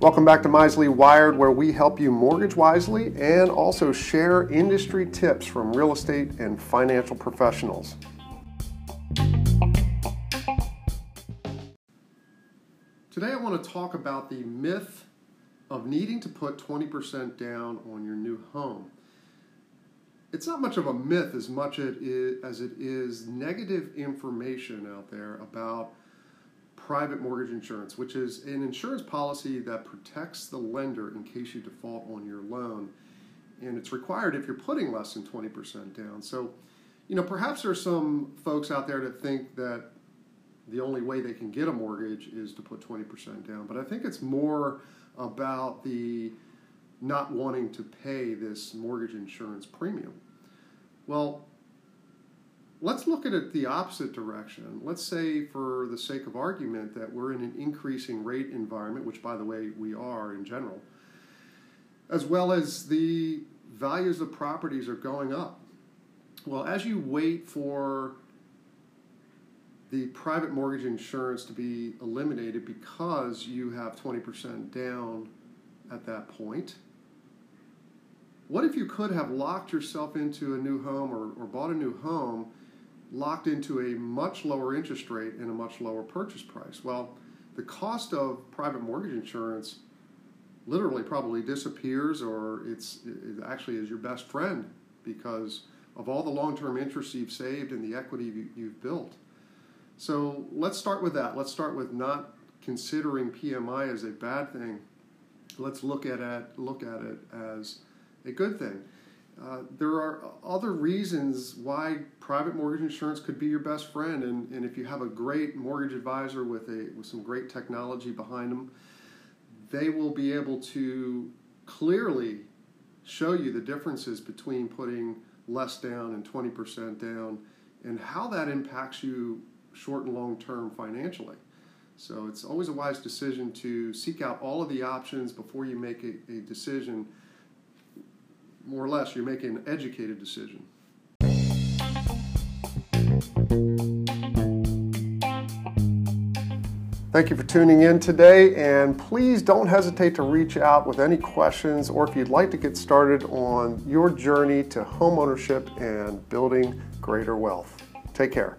Welcome back to Misely Wired, where we help you mortgage wisely and also share industry tips from real estate and financial professionals. Today, I want to talk about the myth of needing to put 20% down on your new home. It's not much of a myth as much as it is negative information out there about private mortgage insurance, which is an insurance policy that protects the lender in case you default on your loan. And it's required if you're putting less than 20% down. So, you know, perhaps there's some folks out there that think that the only way they can get a mortgage is to put 20% down. But I think it's more about the not wanting to pay this mortgage insurance premium. Well, Let's look at it the opposite direction. Let's say, for the sake of argument, that we're in an increasing rate environment, which, by the way, we are in general, as well as the values of properties are going up. Well, as you wait for the private mortgage insurance to be eliminated because you have 20% down at that point, what if you could have locked yourself into a new home or, or bought a new home? locked into a much lower interest rate and a much lower purchase price. Well, the cost of private mortgage insurance literally probably disappears or it's it actually is your best friend because of all the long-term interest you've saved and the equity you've built. So let's start with that. Let's start with not considering PMI as a bad thing. Let's look at it, look at it as a good thing. Uh, there are other reasons why private mortgage insurance could be your best friend, and, and if you have a great mortgage advisor with a with some great technology behind them, they will be able to clearly show you the differences between putting less down and 20% down and how that impacts you short and long term financially. So it's always a wise decision to seek out all of the options before you make a, a decision more or less, you're making an educated decision. Thank you for tuning in today, and please don't hesitate to reach out with any questions or if you'd like to get started on your journey to home ownership and building greater wealth. Take care.